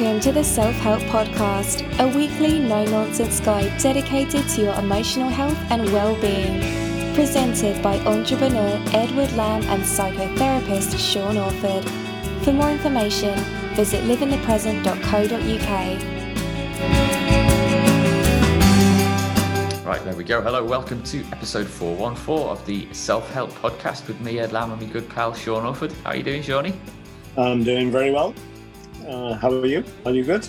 Welcome to the Self Help Podcast, a weekly no nonsense guide dedicated to your emotional health and well being. Presented by entrepreneur Edward Lamb and psychotherapist Sean Orford. For more information, visit liveinthepresent.co.uk. Right, there we go. Hello, welcome to episode 414 of the Self Help Podcast with me, Ed Lamb, and my good pal Sean Orford. How are you doing, Shawnee? I'm doing very well. Uh, how are you? Are you good?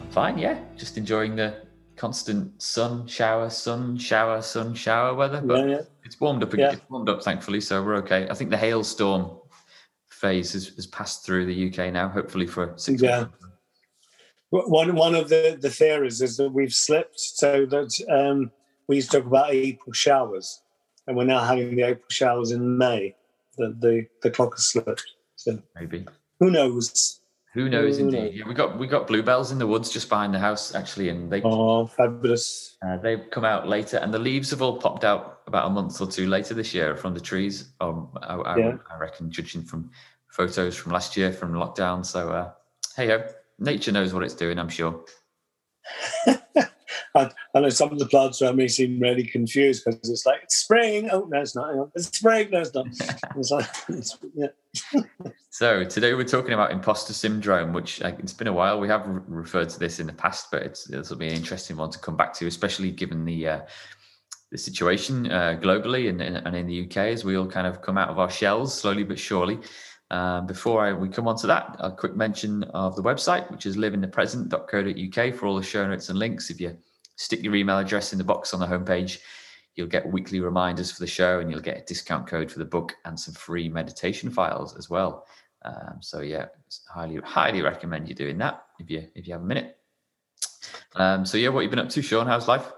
I'm fine, yeah. Just enjoying the constant sun, shower, sun, shower, sun, shower weather. But Yeah, yeah. it's warmed up. Yeah. It's warmed up, thankfully, so we're okay. I think the hailstorm phase has, has passed through the UK now, hopefully for six Yeah. months. One one of the, the theories is that we've slipped so that um, we used to talk about April showers, and we're now having the April showers in May. The the, the clock has slipped. So Maybe. who knows? Who knows? Who Indeed. knows? Yeah, we got we got bluebells in the woods just behind the house, actually, and they Oh, fabulous! Uh, they've come out later, and the leaves have all popped out about a month or two later this year from the trees. Um, I, I, Yeah. I reckon, judging from photos from last year from lockdown. So, uh, hey ho, nature knows what it's doing. I'm sure. I, I know some of the plants around me seem really confused because it's like it's spring. Oh no, it's not. It's spring. No, it's not. It's like, it's, yeah. So today we're talking about imposter syndrome, which like, it's been a while. We have re- referred to this in the past, but it's this will be an interesting one to come back to, especially given the uh, the situation uh, globally and, and in the UK as we all kind of come out of our shells slowly but surely. Um, before I, we come on to that, a quick mention of the website, which is liveinthepresent.co.uk for all the show notes and links. If you stick your email address in the box on the homepage, you'll get weekly reminders for the show and you'll get a discount code for the book and some free meditation files as well. Um, so yeah, highly highly recommend you doing that if you if you have a minute. Um, so yeah, what you been up to, Sean? How's life?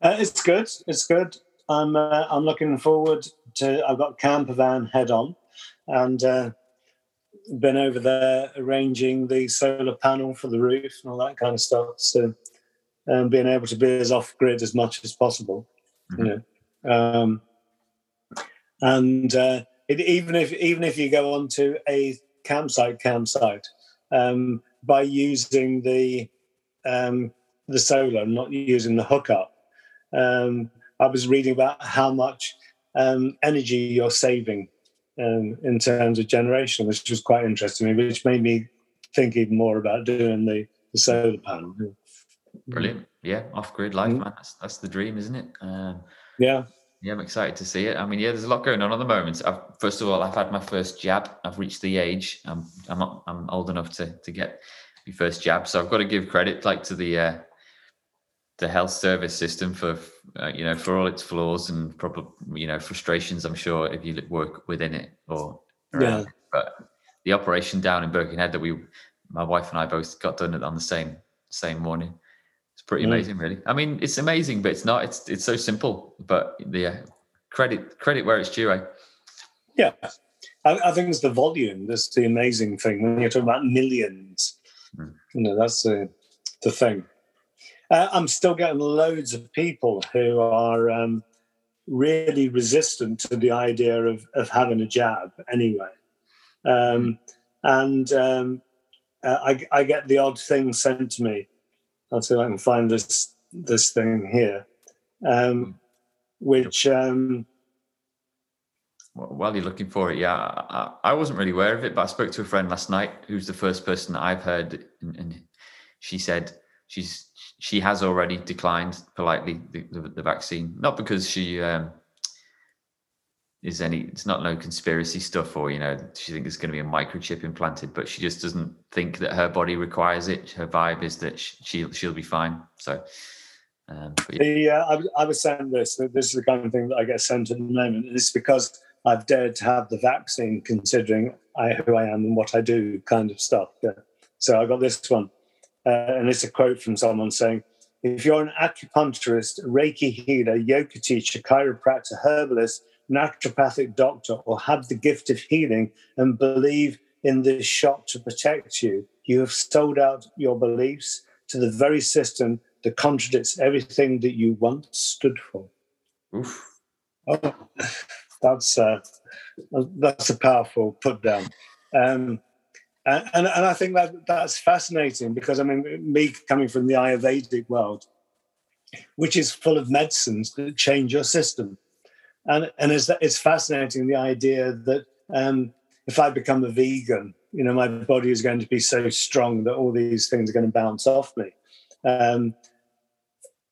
Uh, it's good. It's good. I'm uh, I'm looking forward to. I've got camper van head on, and uh, been over there arranging the solar panel for the roof and all that kind of stuff. So, um, being able to be as off grid as much as possible, you know. Um, and uh, it, even if even if you go onto a campsite campsite um, by using the um, the solar, not using the hookup um, I was reading about how much um, energy you're saving um, in terms of generation, which was quite interesting, which made me think even more about doing the, the solar panel. Brilliant. Yeah, off grid life, Mhm. man. That's, that's the dream, isn't it? Um, Yeah, yeah, I'm excited to see it. I mean, yeah, there's a lot going on at the moment. I've, first of all, I've had my first jab. I've reached the age. I'm I'm not, I'm old enough to to get my first jab. So I've got to give credit like to the uh, the health service system for uh, you know for all its flaws and probably you know frustrations. I'm sure if you work within it or Yeah. it. But the operation down in Birkenhead that we, my wife and I both got done on the same same morning. It's pretty Mm. amazing, really. I mean, it's amazing, but it's not. It's it's so simple. But uh, credit credit where it's due. Eh? yeah. I, I think it's the volume that's the amazing thing. When you're talking about millions, Mm. you know, that's the, the thing. Uh, I'm still getting loads of people who are um, really resistant to the idea of, of having a jab anyway. Um, and um, uh, I, I get the odd thing sent to me. I'll see if I can find this this thing here, um, which um, Wh- While you're looking for it, yeah, I, I I wasn't really aware of it, but I spoke to a friend last night who's the first person that I've heard, and, and she said she's she has already declined politely the, the, the vaccine, not because she um, is any it's not no conspiracy stuff or you know she thinks there's going to be a microchip implanted, but she just doesn't think that her body requires it. Her vibe is that sh- she'll she'll be fine. So. Um, yeah. The uh, I, I was sent this. This is the kind of thing that I get sent at the moment. It's because I've dared to have the vaccine, considering I, who I am and what I do, kind of stuff. Yeah. So I got this one, uh, and it's a quote from someone saying, "If you're an acupuncturist, Reiki healer, yoga teacher, chiropractor, herbalist, naturopathic doctor, or have the gift of healing and believe in this shot to protect you, you have sold out your beliefs to the very system that contradicts everything that you once stood for. Oof. Oh, that's uh, that's a powerful put down. Um, and, and, and I think that that's fascinating because I mean, me coming from the Ayurvedic world, which is full of medicines that change your system, and and it's, it's fascinating the idea that um, if I become a vegan, you know, my body is going to be so strong that all these things are going to bounce off me. Um,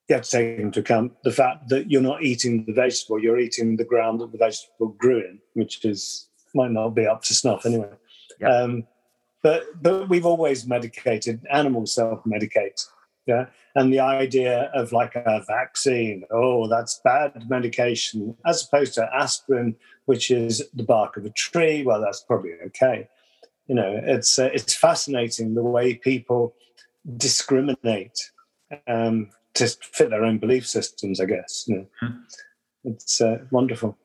you have to take into account the fact that you're not eating the vegetable, you're eating the ground that the vegetable grew in, which is might not be up to snuff anyway. Um, but but we've always medicated animals self-medicate yeah and the idea of like a vaccine oh that's bad medication as opposed to aspirin which is the bark of a tree well that's probably okay you know it's uh, it's fascinating the way people discriminate um, to fit their own belief systems i guess you know? hmm. it's uh, wonderful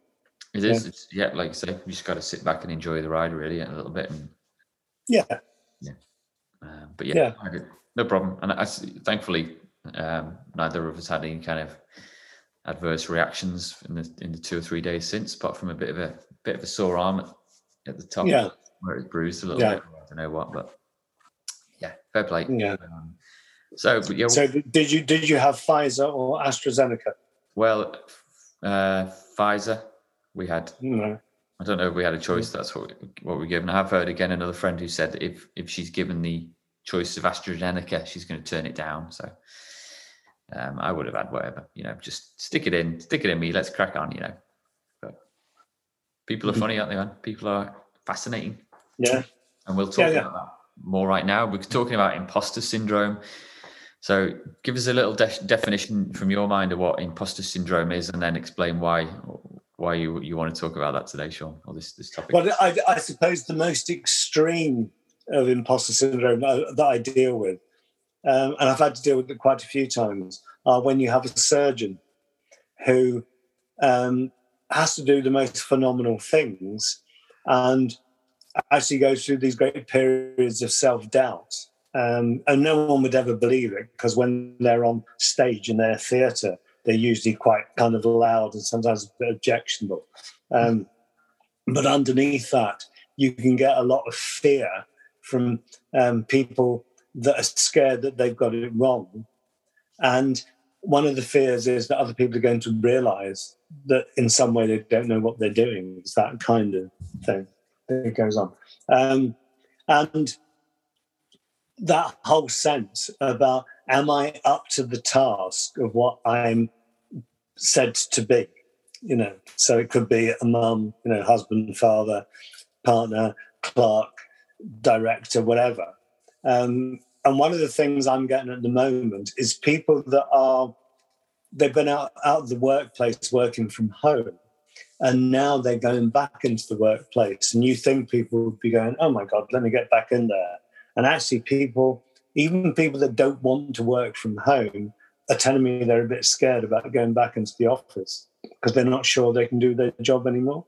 it is yeah. It's, yeah like you say you just got to sit back and enjoy the ride really a little bit and yeah. Yeah. Um, but yeah, yeah. No problem. And I, thankfully, um, neither of us had any kind of adverse reactions in the in the two or three days since, apart from a bit of a bit of a sore arm at, at the top, yeah. where it's bruised a little yeah. bit. I don't know what, but yeah, fair play. Yeah. Um, so, but yeah. So, did you did you have Pfizer or AstraZeneca? Well, uh, Pfizer. We had. No. I don't know if we had a choice. That's what we, what we're given. I have heard again another friend who said if if she's given the choice of AstraZeneca, she's going to turn it down. So um, I would have had whatever. You know, just stick it in, stick it in me. Let's crack on. You know, but people are mm-hmm. funny, aren't they? Man, people are fascinating. Yeah, and we'll talk yeah, yeah. about that more right now. We're talking about imposter syndrome. So, give us a little de- definition from your mind of what imposter syndrome is, and then explain why why you you want to talk about that today, Sean, or this this topic? Well, I, I suppose the most extreme of imposter syndrome that I deal with, um, and I've had to deal with it quite a few times, are when you have a surgeon who um, has to do the most phenomenal things and actually goes through these great periods of self doubt. Um, and no one would ever believe it because when they're on stage in their theatre, they're usually quite kind of loud and sometimes a bit objectionable. Um, but underneath that, you can get a lot of fear from um, people that are scared that they've got it wrong. And one of the fears is that other people are going to realize that in some way they don't know what they're doing. It's that kind of thing that goes on. Um, and that whole sense about am I up to the task of what I'm said to be? You know, so it could be a mum, you know, husband, father, partner, clerk, director, whatever. Um, and one of the things I'm getting at the moment is people that are they've been out, out of the workplace working from home and now they're going back into the workplace and you think people would be going oh my god let me get back in there and actually people even people that don't want to work from home are telling me they're a bit scared about going back into the office because they're not sure they can do their job anymore.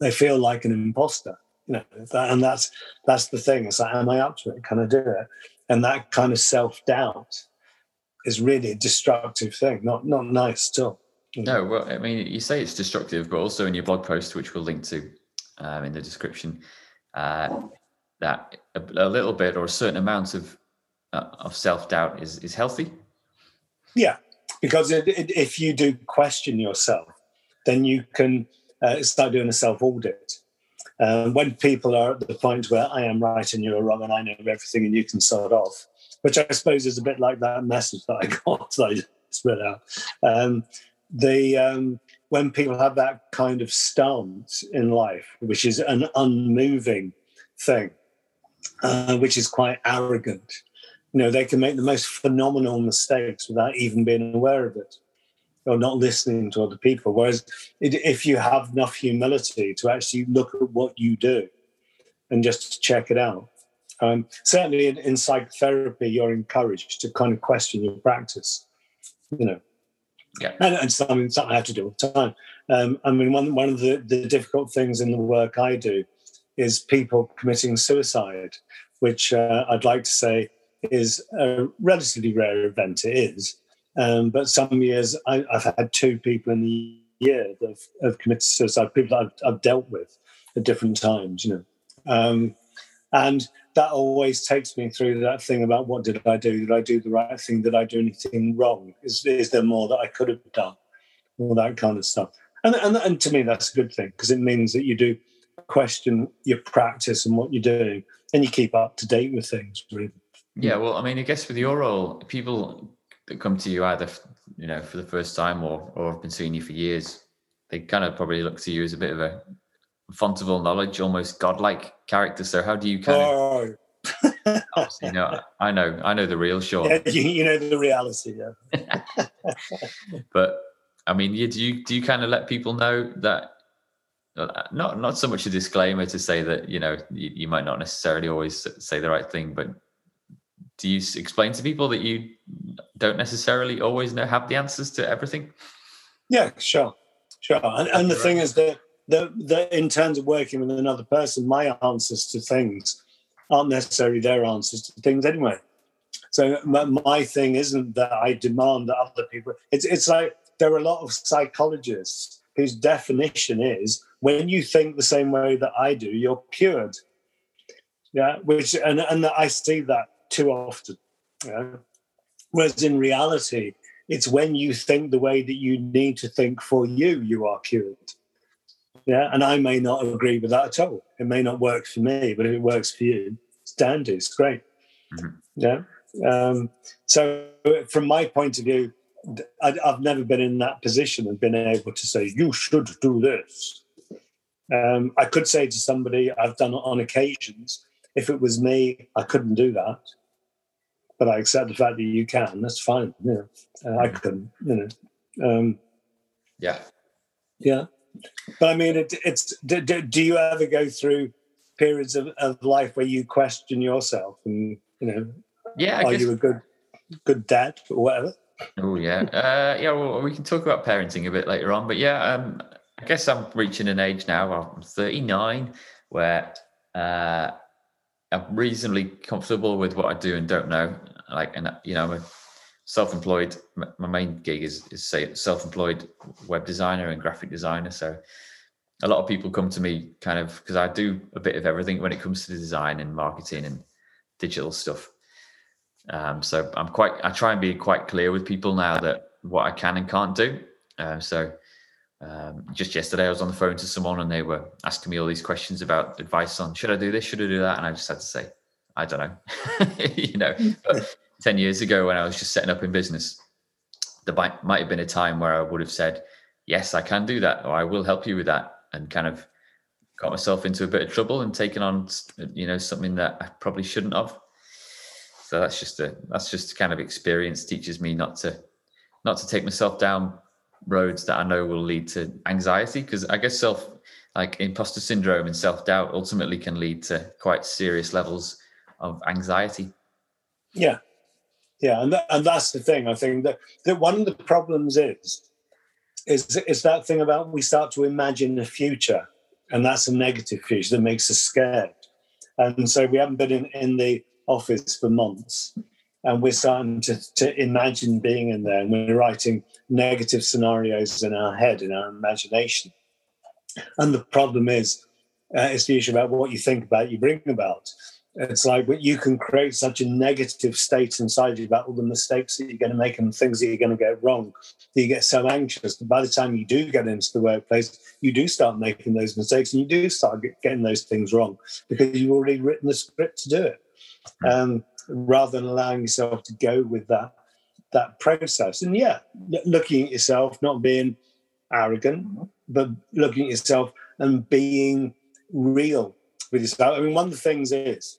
They feel like an imposter, you know, and that's that's the thing. It's like, am I up to it? Can I do it? And that kind of self doubt is really a destructive thing. Not not nice at all. No, well, I mean, you say it's destructive, but also in your blog post, which we'll link to um, in the description, uh, that a, a, little bit or a certain amount of uh, of self doubt is is healthy. Yeah, because it, it, if you do question yourself, then you can uh, start doing a self audit. Um, when people are at the point where I am right and you're wrong and I know everything and you can sort off, which I suppose is a bit like that message that I got that I out. Um, the um, when people have that kind of stance in life, which is an unmoving thing, uh, which is quite arrogant, you know, they can make the most phenomenal mistakes without even being aware of it or not listening to other people. Whereas if you have enough humility to actually look at what you do and just check it out, um, certainly in, in, psychotherapy, you're encouraged to kind of question your practice, you know. Yeah. And, and something, something I have to do all the time. Um, I mean, one, one of the, the difficult things in the work I do is people committing suicide, which uh, I'd like to say is a relatively rare event. It is, um, but some years I, have had two people in the year that have, have committed suicide. People that I've, I've, dealt with at different times, you know. Um, And that always takes me through that thing about what did I do? Did I do the right thing? Did I do anything wrong? Is, is there more that I could have done? All that kind of stuff. And, and, and to me, that's a good thing because it means that you do question your practice and what you're doing and you keep up to date with things, really. Yeah, well, I mean, I guess with your role, people that come to you either, you know, for the first time or or have been seeing you for years, they kind of probably look to you as a bit of a font of all knowledge, almost godlike character. So how do you kind oh. of, you know, I know, I know the real Sean. Yeah, you, you know the reality, yeah. but I mean, yeah, do you do you kind of let people know that not not so much a disclaimer to say that you know you, you, might not necessarily always say the right thing, but do you explain to people that you don't necessarily always know have the answers to everything? Yeah, sure, sure. And, and the right. thing is that that the in terms of working with another person, my answers to things aren't necessarily their answers to things anyway. So my, my thing isn't that I demand that other people. It's it's like there are a lot of psychologists whose definition is when you think the same way that I do, you're cured. Yeah, which and and I see that too often. Yeah? Whereas in reality, it's when you think the way that you need to think for you, you are cured. Yeah, and I may not agree with that at all. It may not work for me, but if it works for you, it's dandy. It's great. Mm-hmm. Yeah. Um, so from my point of view, I, have never been in that position and been able to say you should do this. Um, I could say to somebody, I've done it on occasions. If it was me, I couldn't do that. But I accept the fact that you can. That's fine. Yeah, uh, I couldn't. You know. Um, yeah. Yeah. But I mean, it, it's. Do, do, you ever go through periods of, of life where you question yourself and you know? Yeah. I are guess... you a good good dad or whatever? Oh yeah, uh, yeah. Well, we can talk about parenting a bit later on, but yeah, um, I guess I'm reaching an age now. I'm 39, where uh, I'm reasonably comfortable with what I do and don't know. Like, and you know, I'm self-employed. My main gig is is say self-employed web designer and graphic designer. So a lot of people come to me kind of because I do a bit of everything when it comes to design and marketing and digital stuff. Um, so I'm quite, I try and be quite clear with people now that what I can and can't do. Uh, so um, just yesterday, I was on the phone to someone and they were asking me all these questions about advice on should I do this, should I do that, and I just had to say, I don't know. you know, but ten years ago when I was just setting up in business, there might, might have been a time where I would have said, yes, I can do that, or I will help you with that, and kind of got myself into a bit of trouble and taken on, you know, something that I probably shouldn't have. So that's just a that's just kind of experience teaches me not to not to take myself down roads that I know will lead to anxiety because I guess self like imposter syndrome and self doubt ultimately can lead to quite serious levels of anxiety. Yeah, yeah, and that, and that's the thing. I think that that one of the problems is is is that thing about we start to imagine the future, and that's a negative future that makes us scared. And so we haven't been in, in the office for months. And we're starting to, to imagine being in there and we're writing negative scenarios in our head, in our imagination. And the problem is, uh, it's the issue about what you think about, you bring about. It's like you can create such a negative state inside you about all the mistakes that you're going to make and things that you're going to get wrong that you get so anxious that by the time you do get into the workplace, you do start making those mistakes and you do start getting those things wrong because you've already written the script to do it um, rather than allowing yourself to go with that that process. And yeah, looking at yourself, not being arrogant, but looking at yourself and being real with yourself. I mean, one of the things is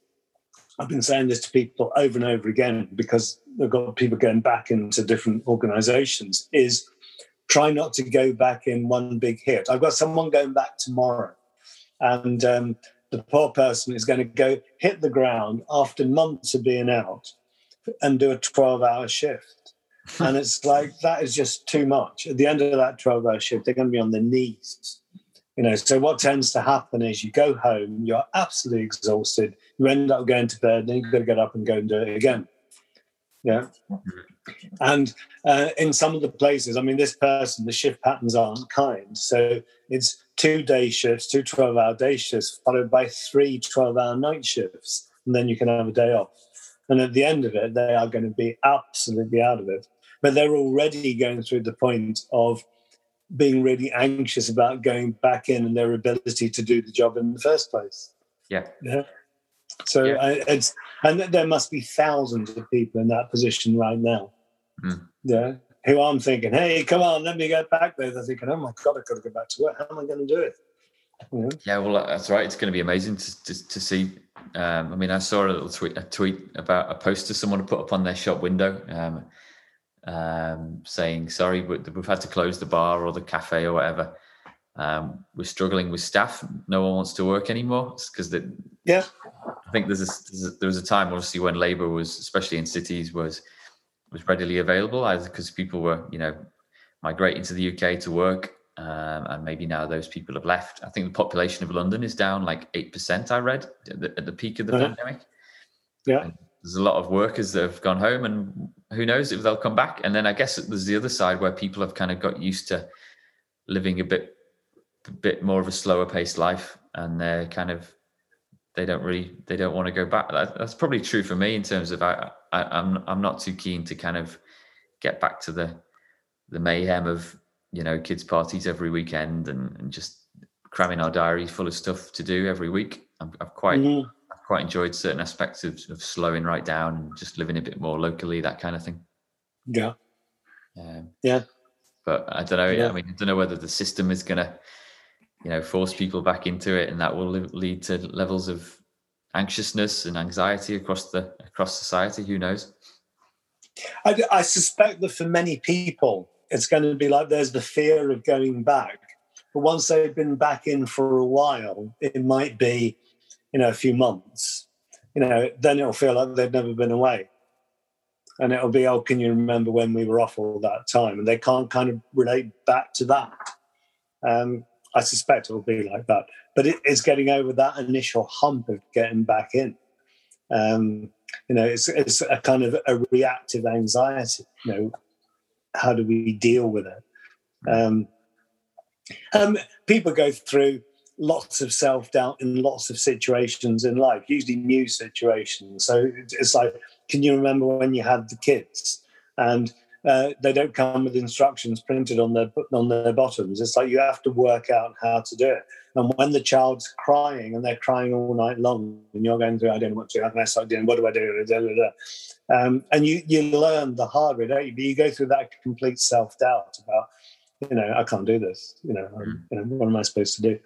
I've been saying this to people over and over again because I've got people going back into different organizations is try not to go back in one big hit. I've got someone going back tomorrow and um, the poor person is going to go hit the ground after months of being out and do a 12 hour shift. and it's like, that is just too much. At the end of that 12 hour shift, they're going to be on their knees. You know, so what tends to happen is you go home, you're absolutely exhausted, you end up going to bed, then you've got to get up and go and do it again. Yeah. And uh, in some of the places, I mean, this person, the shift patterns aren't kind. So it's two day shifts, two 12 hour day shifts, followed by three 12 hour night shifts. And then you can have a day off. And at the end of it, they are going to be absolutely out of it. But they're already going through the point of being really anxious about going back in and their ability to do the job in the first place. Yeah. Yeah. So Yeah. I, it's and there must be thousands of people in that position right now. Mm. Yeah. Who I'm thinking, hey, come on, let me get back there. They're thinking, oh my god, I've got to go back to work. How am I going to do it? You know? Yeah, well, that's right. It's going to be amazing to to, to see. Um, I mean, I saw a little tweet, a tweet about a poster someone put up on their shop window, um, um, saying, "Sorry, but we've had to close the bar or the cafe or whatever. Um, we're struggling with staff. No one wants to work anymore because Yeah. I think there's a, there's a, there was a time, obviously, when labour was, especially in cities, was was readily available, either because people were, you know, migrating to the UK to work, um, and maybe now those people have left. I think the population of London is down like eight percent. I read at the, at the peak of the Uh-huh. pandemic. Yeah. And there's a lot of workers that have gone home, and who knows if they'll come back. And then I guess there's the other side where people have kind of got used to living a bit, a bit more of a slower paced life, and they're kind of they don't really they don't want to go back. That, that's probably true for me in terms of I, I I'm I'm not too keen to kind of get back to the the mayhem of you know kids parties every weekend and, and just cramming our diaries full of stuff to do every week. I'm, I've quite Mhm. I've quite enjoyed certain aspects of, of slowing right down and just living a bit more locally, that kind of thing. Yeah. Um, Yeah. But I don't know. Yeah. I mean, I don't know whether the system is going to, you know, force people back into it, and that will lead to levels of anxiousness and anxiety across the across society. Who knows? I, I suspect that for many people, it's going to be like there's the fear of going back. But once they've been back in for a while, it might be, you know, a few months. You know, then it'll feel like they've never been away. And it'll be, oh, can you remember when we were off all that time? And they can't kind of relate back to that. Um, I suspect it'll be like that. But it, it's getting over that initial hump of getting back in. Um, you know, it's, it's a kind of a reactive anxiety. You know, how do we deal with it? Um, um, people go through lots of self doubt in lots of situations in life, usually new situations. So it's like, can you remember when you had the kids? And uh, they don't come with instructions printed on their on their bottoms. It's like you have to work out how to do it. And when the child's crying and they're crying all night long, and you're going through, I don't know what to do. How can I start doing? What do I do? Da, da, da. Um, and you you learn the hard way, don't you? But you go through that complete self doubt about, you know, I can't do this. You know, um, you know, what am I supposed to do?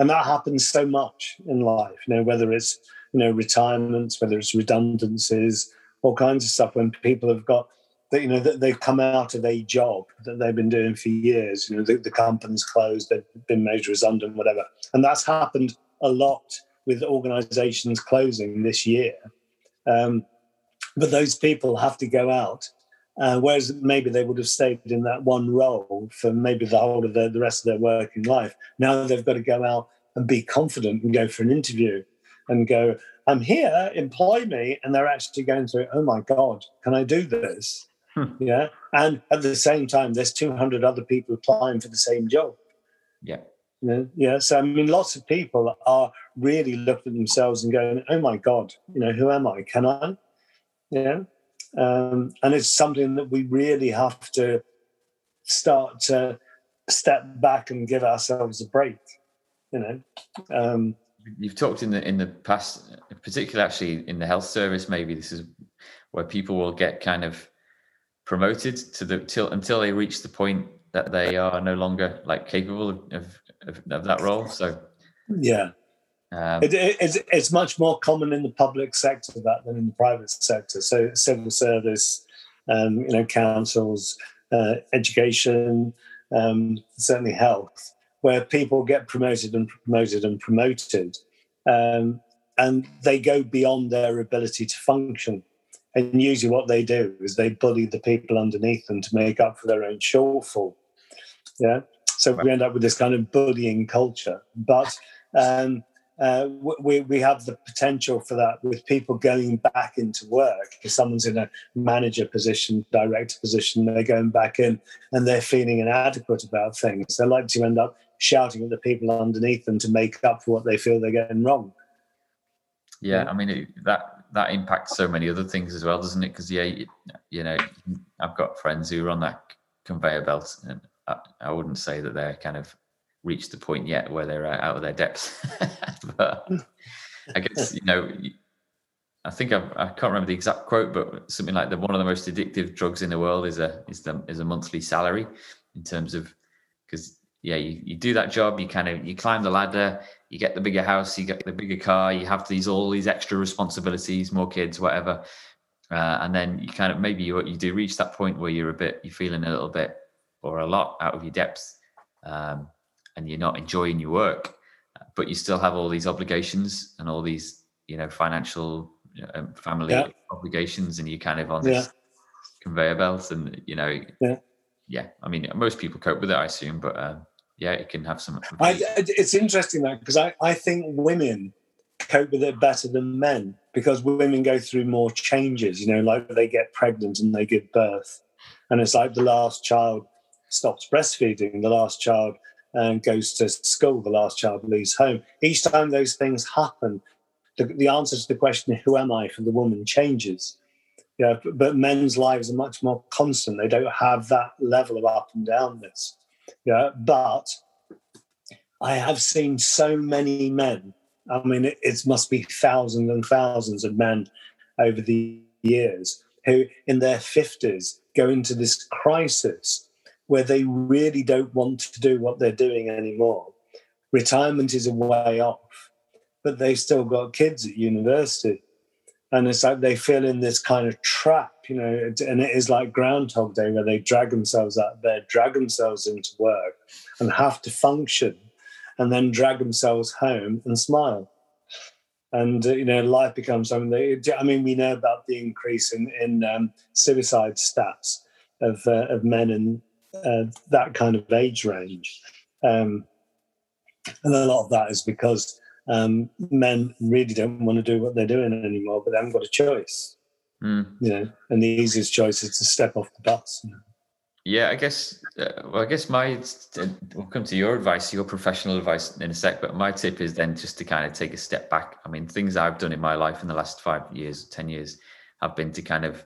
And that happens so much in life. You know, whether it's you know retirements, whether it's redundancies, all kinds of stuff. When people have got that you know that they've come out of a job that they've been doing for years. You know, the, the company's closed, they've been made redundant, whatever, and that's happened a lot with organisations closing this year. Um, but those people have to go out, uh, whereas maybe they would have stayed in that one role for maybe the whole of their, the rest of their working life. Now they've got to go out and be confident and go for an interview and go, "I'm here, employ me," and they're actually going through, "Oh my God, can I do this?" Hmm. Yeah. And at the same time, there's 200 other people applying for the same job. Yeah. You know? Yeah. So, I mean, lots of people are really looking at themselves and going, oh my God, you know, who am I? Can I? Yeah. Um, and it's something that we really have to start to step back and give ourselves a break, you know. Um, You've talked in the in the past, particularly actually in the health service. Maybe this is where people will get kind of promoted to the till until they reach the point that they are no longer like capable of of, of, of that role. So yeah. um, It, it, it's, it's much more common in the public sector that than in the private sector. So civil service, um, you know, councils, uh, education, um, certainly health, where people get promoted and promoted and promoted, um, and they go beyond their ability to function. And usually, what they do is they bully the people underneath them to make up for their own shortfall. Yeah. So we end up with this kind of bullying culture. But um, uh, we, we have the potential for that with people going back into work. If someone's in a manager position, director position, they're going back in and they're feeling inadequate about things. They're likely to end up shouting at the people underneath them to make up for what they feel they're getting wrong. Yeah, I mean that that impacts so many other things as well, doesn't it? Because yeah, you, you, know, I've got friends who are on that conveyor belt, and I, I wouldn't say that they're kind of reached the point yet where they're uh, out of their depths, but I guess you know I think I've, I can not remember the exact quote, but something like the one of the most addictive drugs in the world is a is the is a monthly salary in terms of because yeah you, you do that job you kind of you climb the ladder you get the bigger house you get the bigger car you have these all these extra responsibilities more kids whatever uh, and then you kind of maybe you you do reach that point where you're a bit you're feeling a little bit or a lot out of your depth um, and you're not enjoying your work but you still have all these obligations and all these you know financial um, family yeah. obligations and you kind of on this yeah. conveyor belt and you know yeah. yeah i mean most people cope with it i assume but um, yeah it can have some I, it's interesting that because I, I think women cope with it better than men because women go through more changes you know like they get pregnant and they give birth and it's like the last child stops breastfeeding the last child and um, goes to school the last child leaves home each time those things happen the, the answer to the question, who am I, for the woman changes. Yeah, but men's lives are much more constant. They don't have that level of up and downness. Yeah, but I have seen so many men. I mean, it, it must be thousands and thousands of men over the years who, in their 50s, go into this crisis where they really don't want to do what they're doing anymore. Retirement is a way off but they've still got kids at university. And it's like they feel in this kind of trap, you know, and it is like Groundhog Day where they drag themselves out bed, drag themselves into work and have to function and then drag themselves home and smile. And, uh, you know, life becomes something they, I mean, we know about the increase in, in um, suicide stats of, uh, of men in uh, that kind of age range. Um, and a lot of that is because um, men really don't want to do what they're doing anymore, but they haven't got a choice. Mm. You know, and the easiest choice is to step off the bus. Yeah, I guess. Uh, well, I guess my we'll come to your advice, your professional advice in a sec. But my tip is then just to kind of take a step back. I mean, things I've done in my life in the last five years, ten years, have been to kind of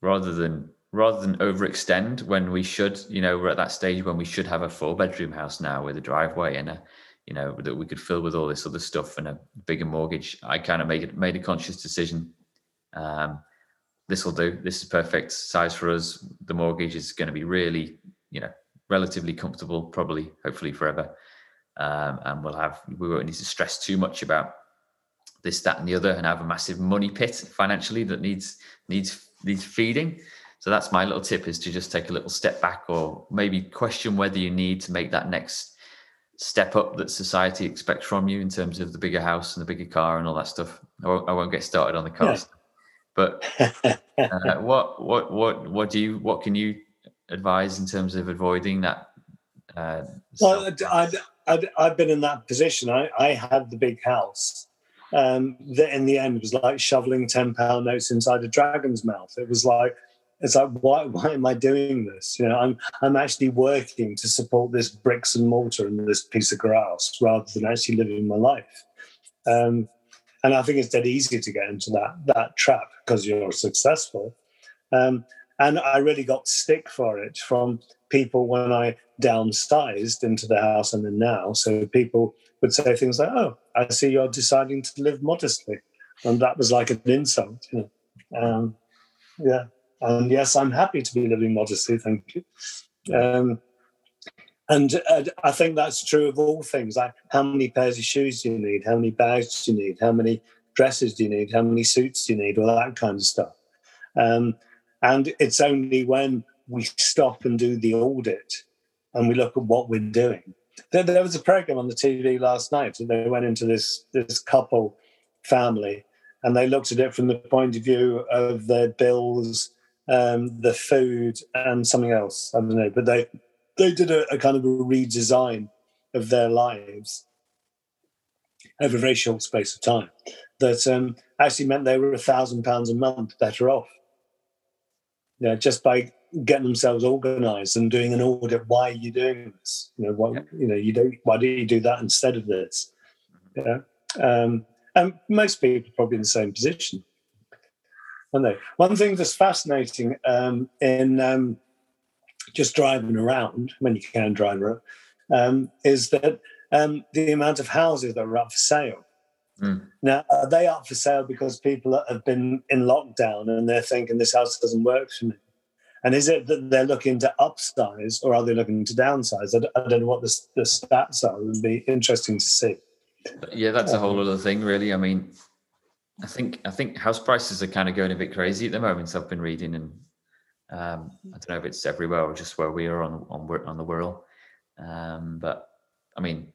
rather than rather than overextend when we should. You know, we're at that stage when we should have a four bedroom house now with a driveway and a you know that we could fill with all this other stuff and a bigger mortgage i kind of made it made a conscious decision um, this will do. This is perfect size for us. The mortgage is going to be really you know relatively comfortable probably hopefully forever. Um, and we'll have we won't need to stress too much about this that and the other and have a massive money pit financially that needs needs needs feeding. So that's my little tip is to just take a little step back or maybe question whether you need to make that next step up that society expects from you in terms of the bigger house and the bigger car and all that stuff. I won't, I won't get started on the car, yeah. But uh, what what what what do you what can you advise in terms of avoiding that? Uh, well, i I've been in that position. I, I had the big house. Um, that in the end was like shoveling ten pound notes inside a dragon's mouth. It was like it's like why why am I doing this? You know, I'm I'm actually working to support this bricks and mortar and this piece of grass rather than actually living my life. Um, and I think it's dead easy to get into that that trap because you're successful. Um, and I really got stick for it from people when I downsized into the house and then now. So people would say things like, "Oh, I see you're deciding to live modestly," and that was like an insult. You know? um, yeah. And yes, I'm happy to be living modestly, thank you. Um, and uh, I think that's true of all things. Like how many pairs of shoes do you need? How many bags do you need? How many dresses do you need? How many suits do you need? All that kind of stuff. Um, and it's only when we stop and do the audit and we look at what we're doing. There, there was a program on the TV last night, and they went into this this couple family, and they looked at it from the point of view of their bills um, the food, and something else. I don't know, but they they did a, a kind of a redesign of their lives over a very short space of time that um, actually meant they were a thousand pounds a month better off. Yeah, just by getting themselves organized and doing an audit. Why are you doing this? You know, what yeah. you know, you don't. Why do you do that instead of this? Yeah, um, and most people are probably in the same position. Aren't they? One thing that's fascinating um, in um, just driving around when you can drive around um, is that um, the amount of houses that are up for sale. Mm. Now, are they up for sale because people have been in lockdown and they're thinking this house doesn't work for me? And is it that they're looking to upsize or are they looking to downsize? I, I don't know what the, the stats are. It would be interesting to see. Yeah, that's a whole other thing, really. I mean, I think I think house prices are kind of going a bit crazy at the moment. So I've been reading, and um, I don't know if it's everywhere or just where we are on on on the world. Um, but I mean,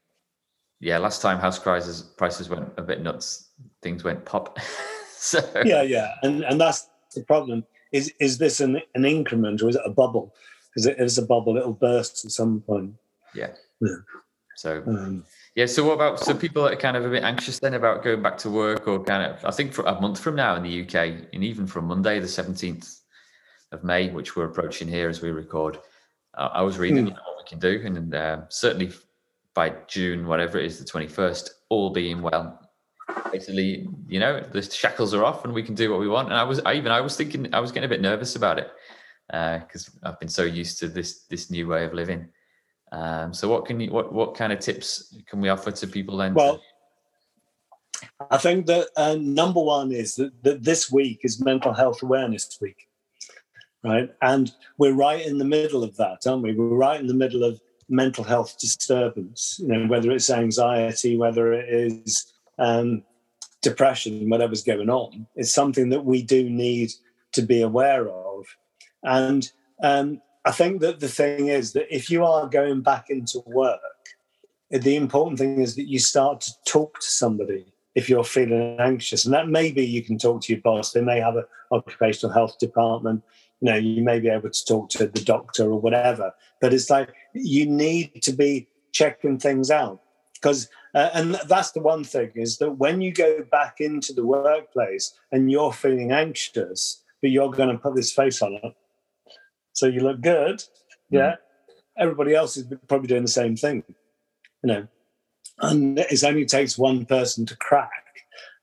yeah, last time house prices prices went a bit nuts. Things went pop. so yeah, yeah, and and that's the problem. Is is this an an increment or is it a bubble? Because it is a bubble, it'll burst at some point. Yeah. yeah. So um, yeah. So what about so people that are kind of a bit anxious then about going back to work or kind of I think for a month from now in the UK and even from Monday the seventeenth of May, which we're approaching here as we record, uh, I was reading mm. what we can do and uh, certainly by June, whatever it is, the 21st, all being well. Basically, you know, the shackles are off and we can do what we want. And I was, I even, I was thinking, I was getting a bit nervous about it because uh, I've been so used to this this new way of living. Um, so, what can you, what what kind of tips can we offer to people then? Well, to... I think that uh, number one is that, that this week is Mental Health Awareness Week, right? And we're right in the middle of that, aren't we? We're right in the middle of mental health disturbance, you know, whether it's anxiety, whether it is um, depression, whatever's going on, it's something that we do need to be aware of. And um, I think that the thing is that if you are going back into work, the important thing is that you start to talk to somebody if you're feeling anxious. And that maybe you can talk to your boss. They may have an occupational health department you know you may be able to talk to the doctor or whatever but it's like you need to be checking things out because uh, and that's the one thing is that when you go back into the workplace and you're feeling anxious but you're going to put this face on it so you look good mm. yeah everybody else is probably doing the same thing you know and it only takes one person to crack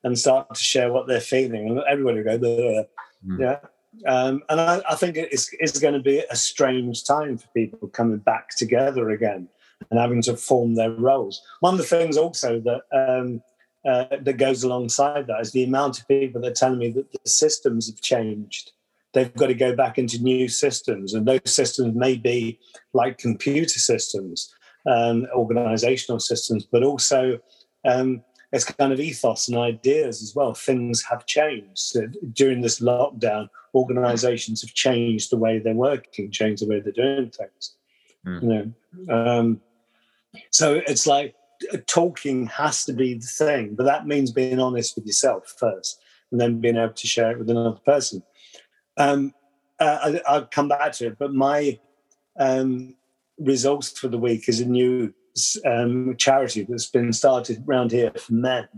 and start to share what they're feeling and everybody will go mm. yeah um, and I, I, think it's, it's going to be a strange time for people coming back together again and having to form their roles. One of the things also that um, uh, that goes alongside that is the amount of people that are telling me that the systems have changed. They've got to go back into new systems, and those systems may be like computer systems, um, organizational systems, but also um, it's kind of ethos and ideas as well. Things have changed so during this lockdown. Organisations have changed the way they're working, changed the way they're doing things. Mm. You know, um, so it's like uh, talking has to be the thing, but that means being honest with yourself first, and then being able to share it with another person. Um, uh, I, will come back to it, but my um, results for the week is a new um, charity that's been started around here for men,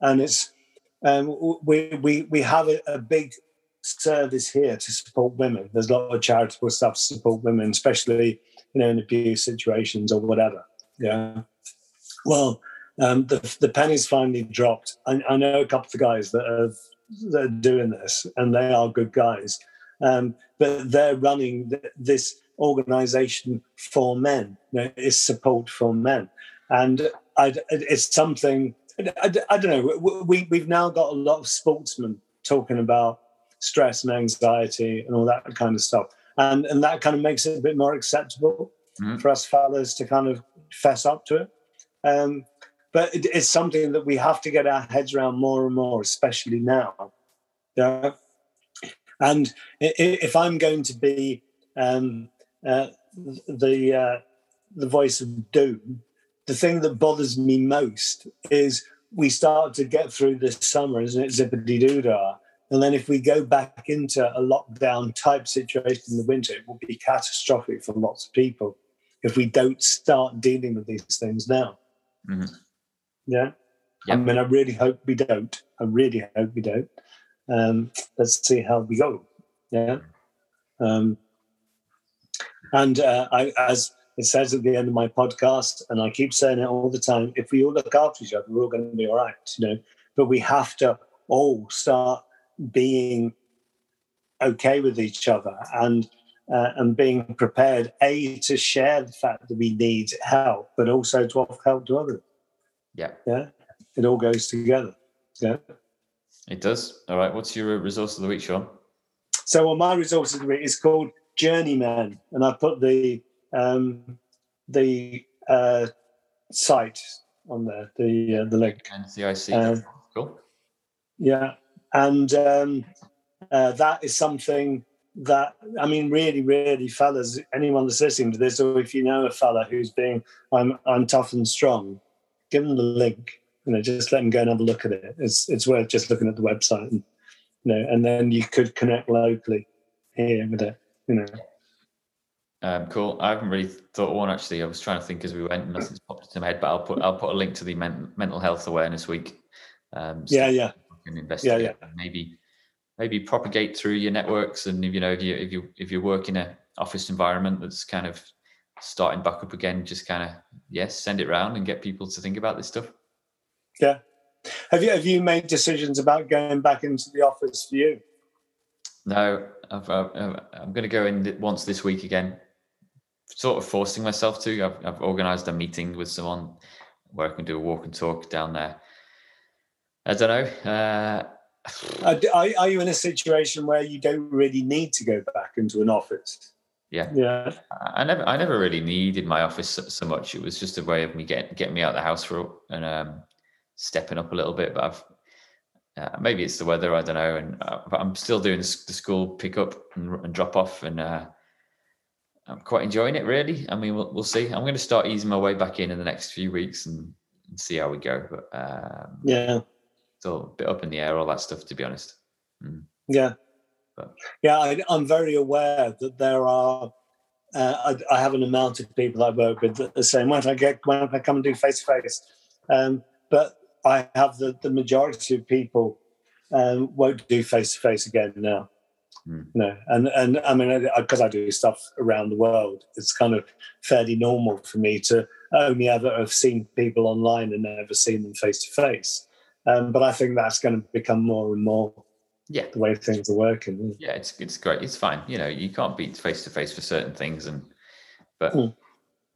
and it's um, we we we have a, a, big service here to support women. There's a lot of charitable stuff to support women, especially you know in abuse situations or whatever. Yeah. Well, um, the the pennies finally dropped. I, I, know a couple of guys that are, that are doing this, and they are good guys. Um, but they're running th- this organization for men, you know, is support for men. And I, it's something, I, I, don't know, we, we've now got a lot of sportsmen talking about stress and anxiety and all that kind of stuff. And, and that kind of makes it a bit more acceptable mm-hmm. for us fellas to kind of fess up to it. Um, but it, it's something that we have to get our heads around more and more, especially now. Yeah. And if I'm going to be um, uh, the uh, the voice of doom, the thing that bothers me most is we start to get through this summer, isn't it? Zippity doo dah. And then if we go back into a lockdown type situation in the winter, it will be catastrophic for lots of people if we don't start dealing with these things now. Mm-hmm. Yeah. Yep. I mean, I really hope we don't. I really hope we don't. Um, let's see how we go. Yeah. Um, And uh, I, as it says at the end of my podcast, and I keep saying it all the time, if we all look after each other, we're all going to be all right, you know. But we have to all start being okay with each other and uh, and being prepared, a to share the fact that we need help, but also to offer help to others. Yeah, yeah, it all goes together. Yeah, it does. All right, what's your resource of the week, Sean? So, well, my resource of the week is called Journeyman, and I put the um, the uh, site on there, the uh, the link. And CIC. Um, cool. Yeah, and um, uh, that is something that I mean, really, really, fellas, anyone that's listening to this, or if you know a fella who's being, I'm, I'm tough and strong, give them the link. You know, just let them go and have a look at it. It's, it's worth just looking at the website, and you know, and then you could connect locally here with it. You know. Um, cool. I haven't really thought one actually. I was trying to think as we went, and nothing's popped into my head. But I'll put I'll put a link to the men- mental health awareness week. Um, so yeah, yeah. Can investigate yeah, yeah. maybe maybe propagate through your networks and if you know if you if you if you work in a office environment that's kind of starting back up again just kind of yes send it around and get people to think about this stuff yeah have you have you made decisions about going back into the office for you no i am going to go in once this week again sort of forcing myself to i've, I've organized a meeting with someone where i can do a walk and talk down there i don't know uh, are, are you in a situation where you don't really need to go back into an office? Yeah, yeah. I never, I never really needed my office so, so much. It was just a way of me getting getting me out of the house for and um, stepping up a little bit. But I've uh, maybe it's the weather. I don't know. And uh, I'm still doing the school pick up and, and drop off, and uh, I'm quite enjoying it. Really. I mean, we'll, we'll see. I'm going to start easing my way back in in the next few weeks and, and see how we go. But um, yeah, still a bit up in the air, all that stuff, to be honest. Mm. Yeah. But. Yeah, I, am very aware that there are, uh, I, I, have an amount of people I work with that are saying, when I get, when I come and do face to face? But I have the, the majority of people um, won't do face to face again now. Mm. No, and and I mean, because I, I do stuff around the world, it's kind of fairly normal for me to only ever have seen people online and never seen them face to face. Um, but I think that's going to become more and more yeah the way things are working. Yeah, it's it's great. It's fine. You know, you can't beat face to face for certain things, and but mm.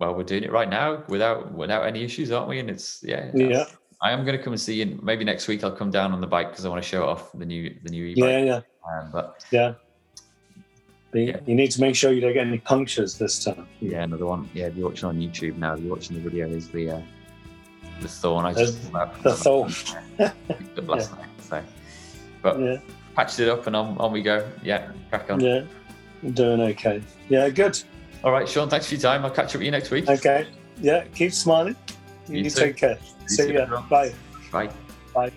well, we're doing it right now without without any issues, aren't we? And it's yeah, yeah. I am going to come and see you. Maybe next week I'll come down on the bike because I want to show off the new the new e-bike. Yeah, yeah. Um, but yeah. yeah. You need to make sure you don't get any punctures this time. Yeah, another one. Yeah, if you're watching on YouTube now, if you're watching the video, is the uh, the thorn. I just the thorn. last yeah. night. So, but yeah. patched it up and on, on we go. Yeah, crack on. Yeah, doing okay. Yeah, good. All right, Sean. Thanks for your time. I'll catch up with you next week. Okay. Yeah, keep smiling. You, you take care. You See you. Bye. Bye. Bye.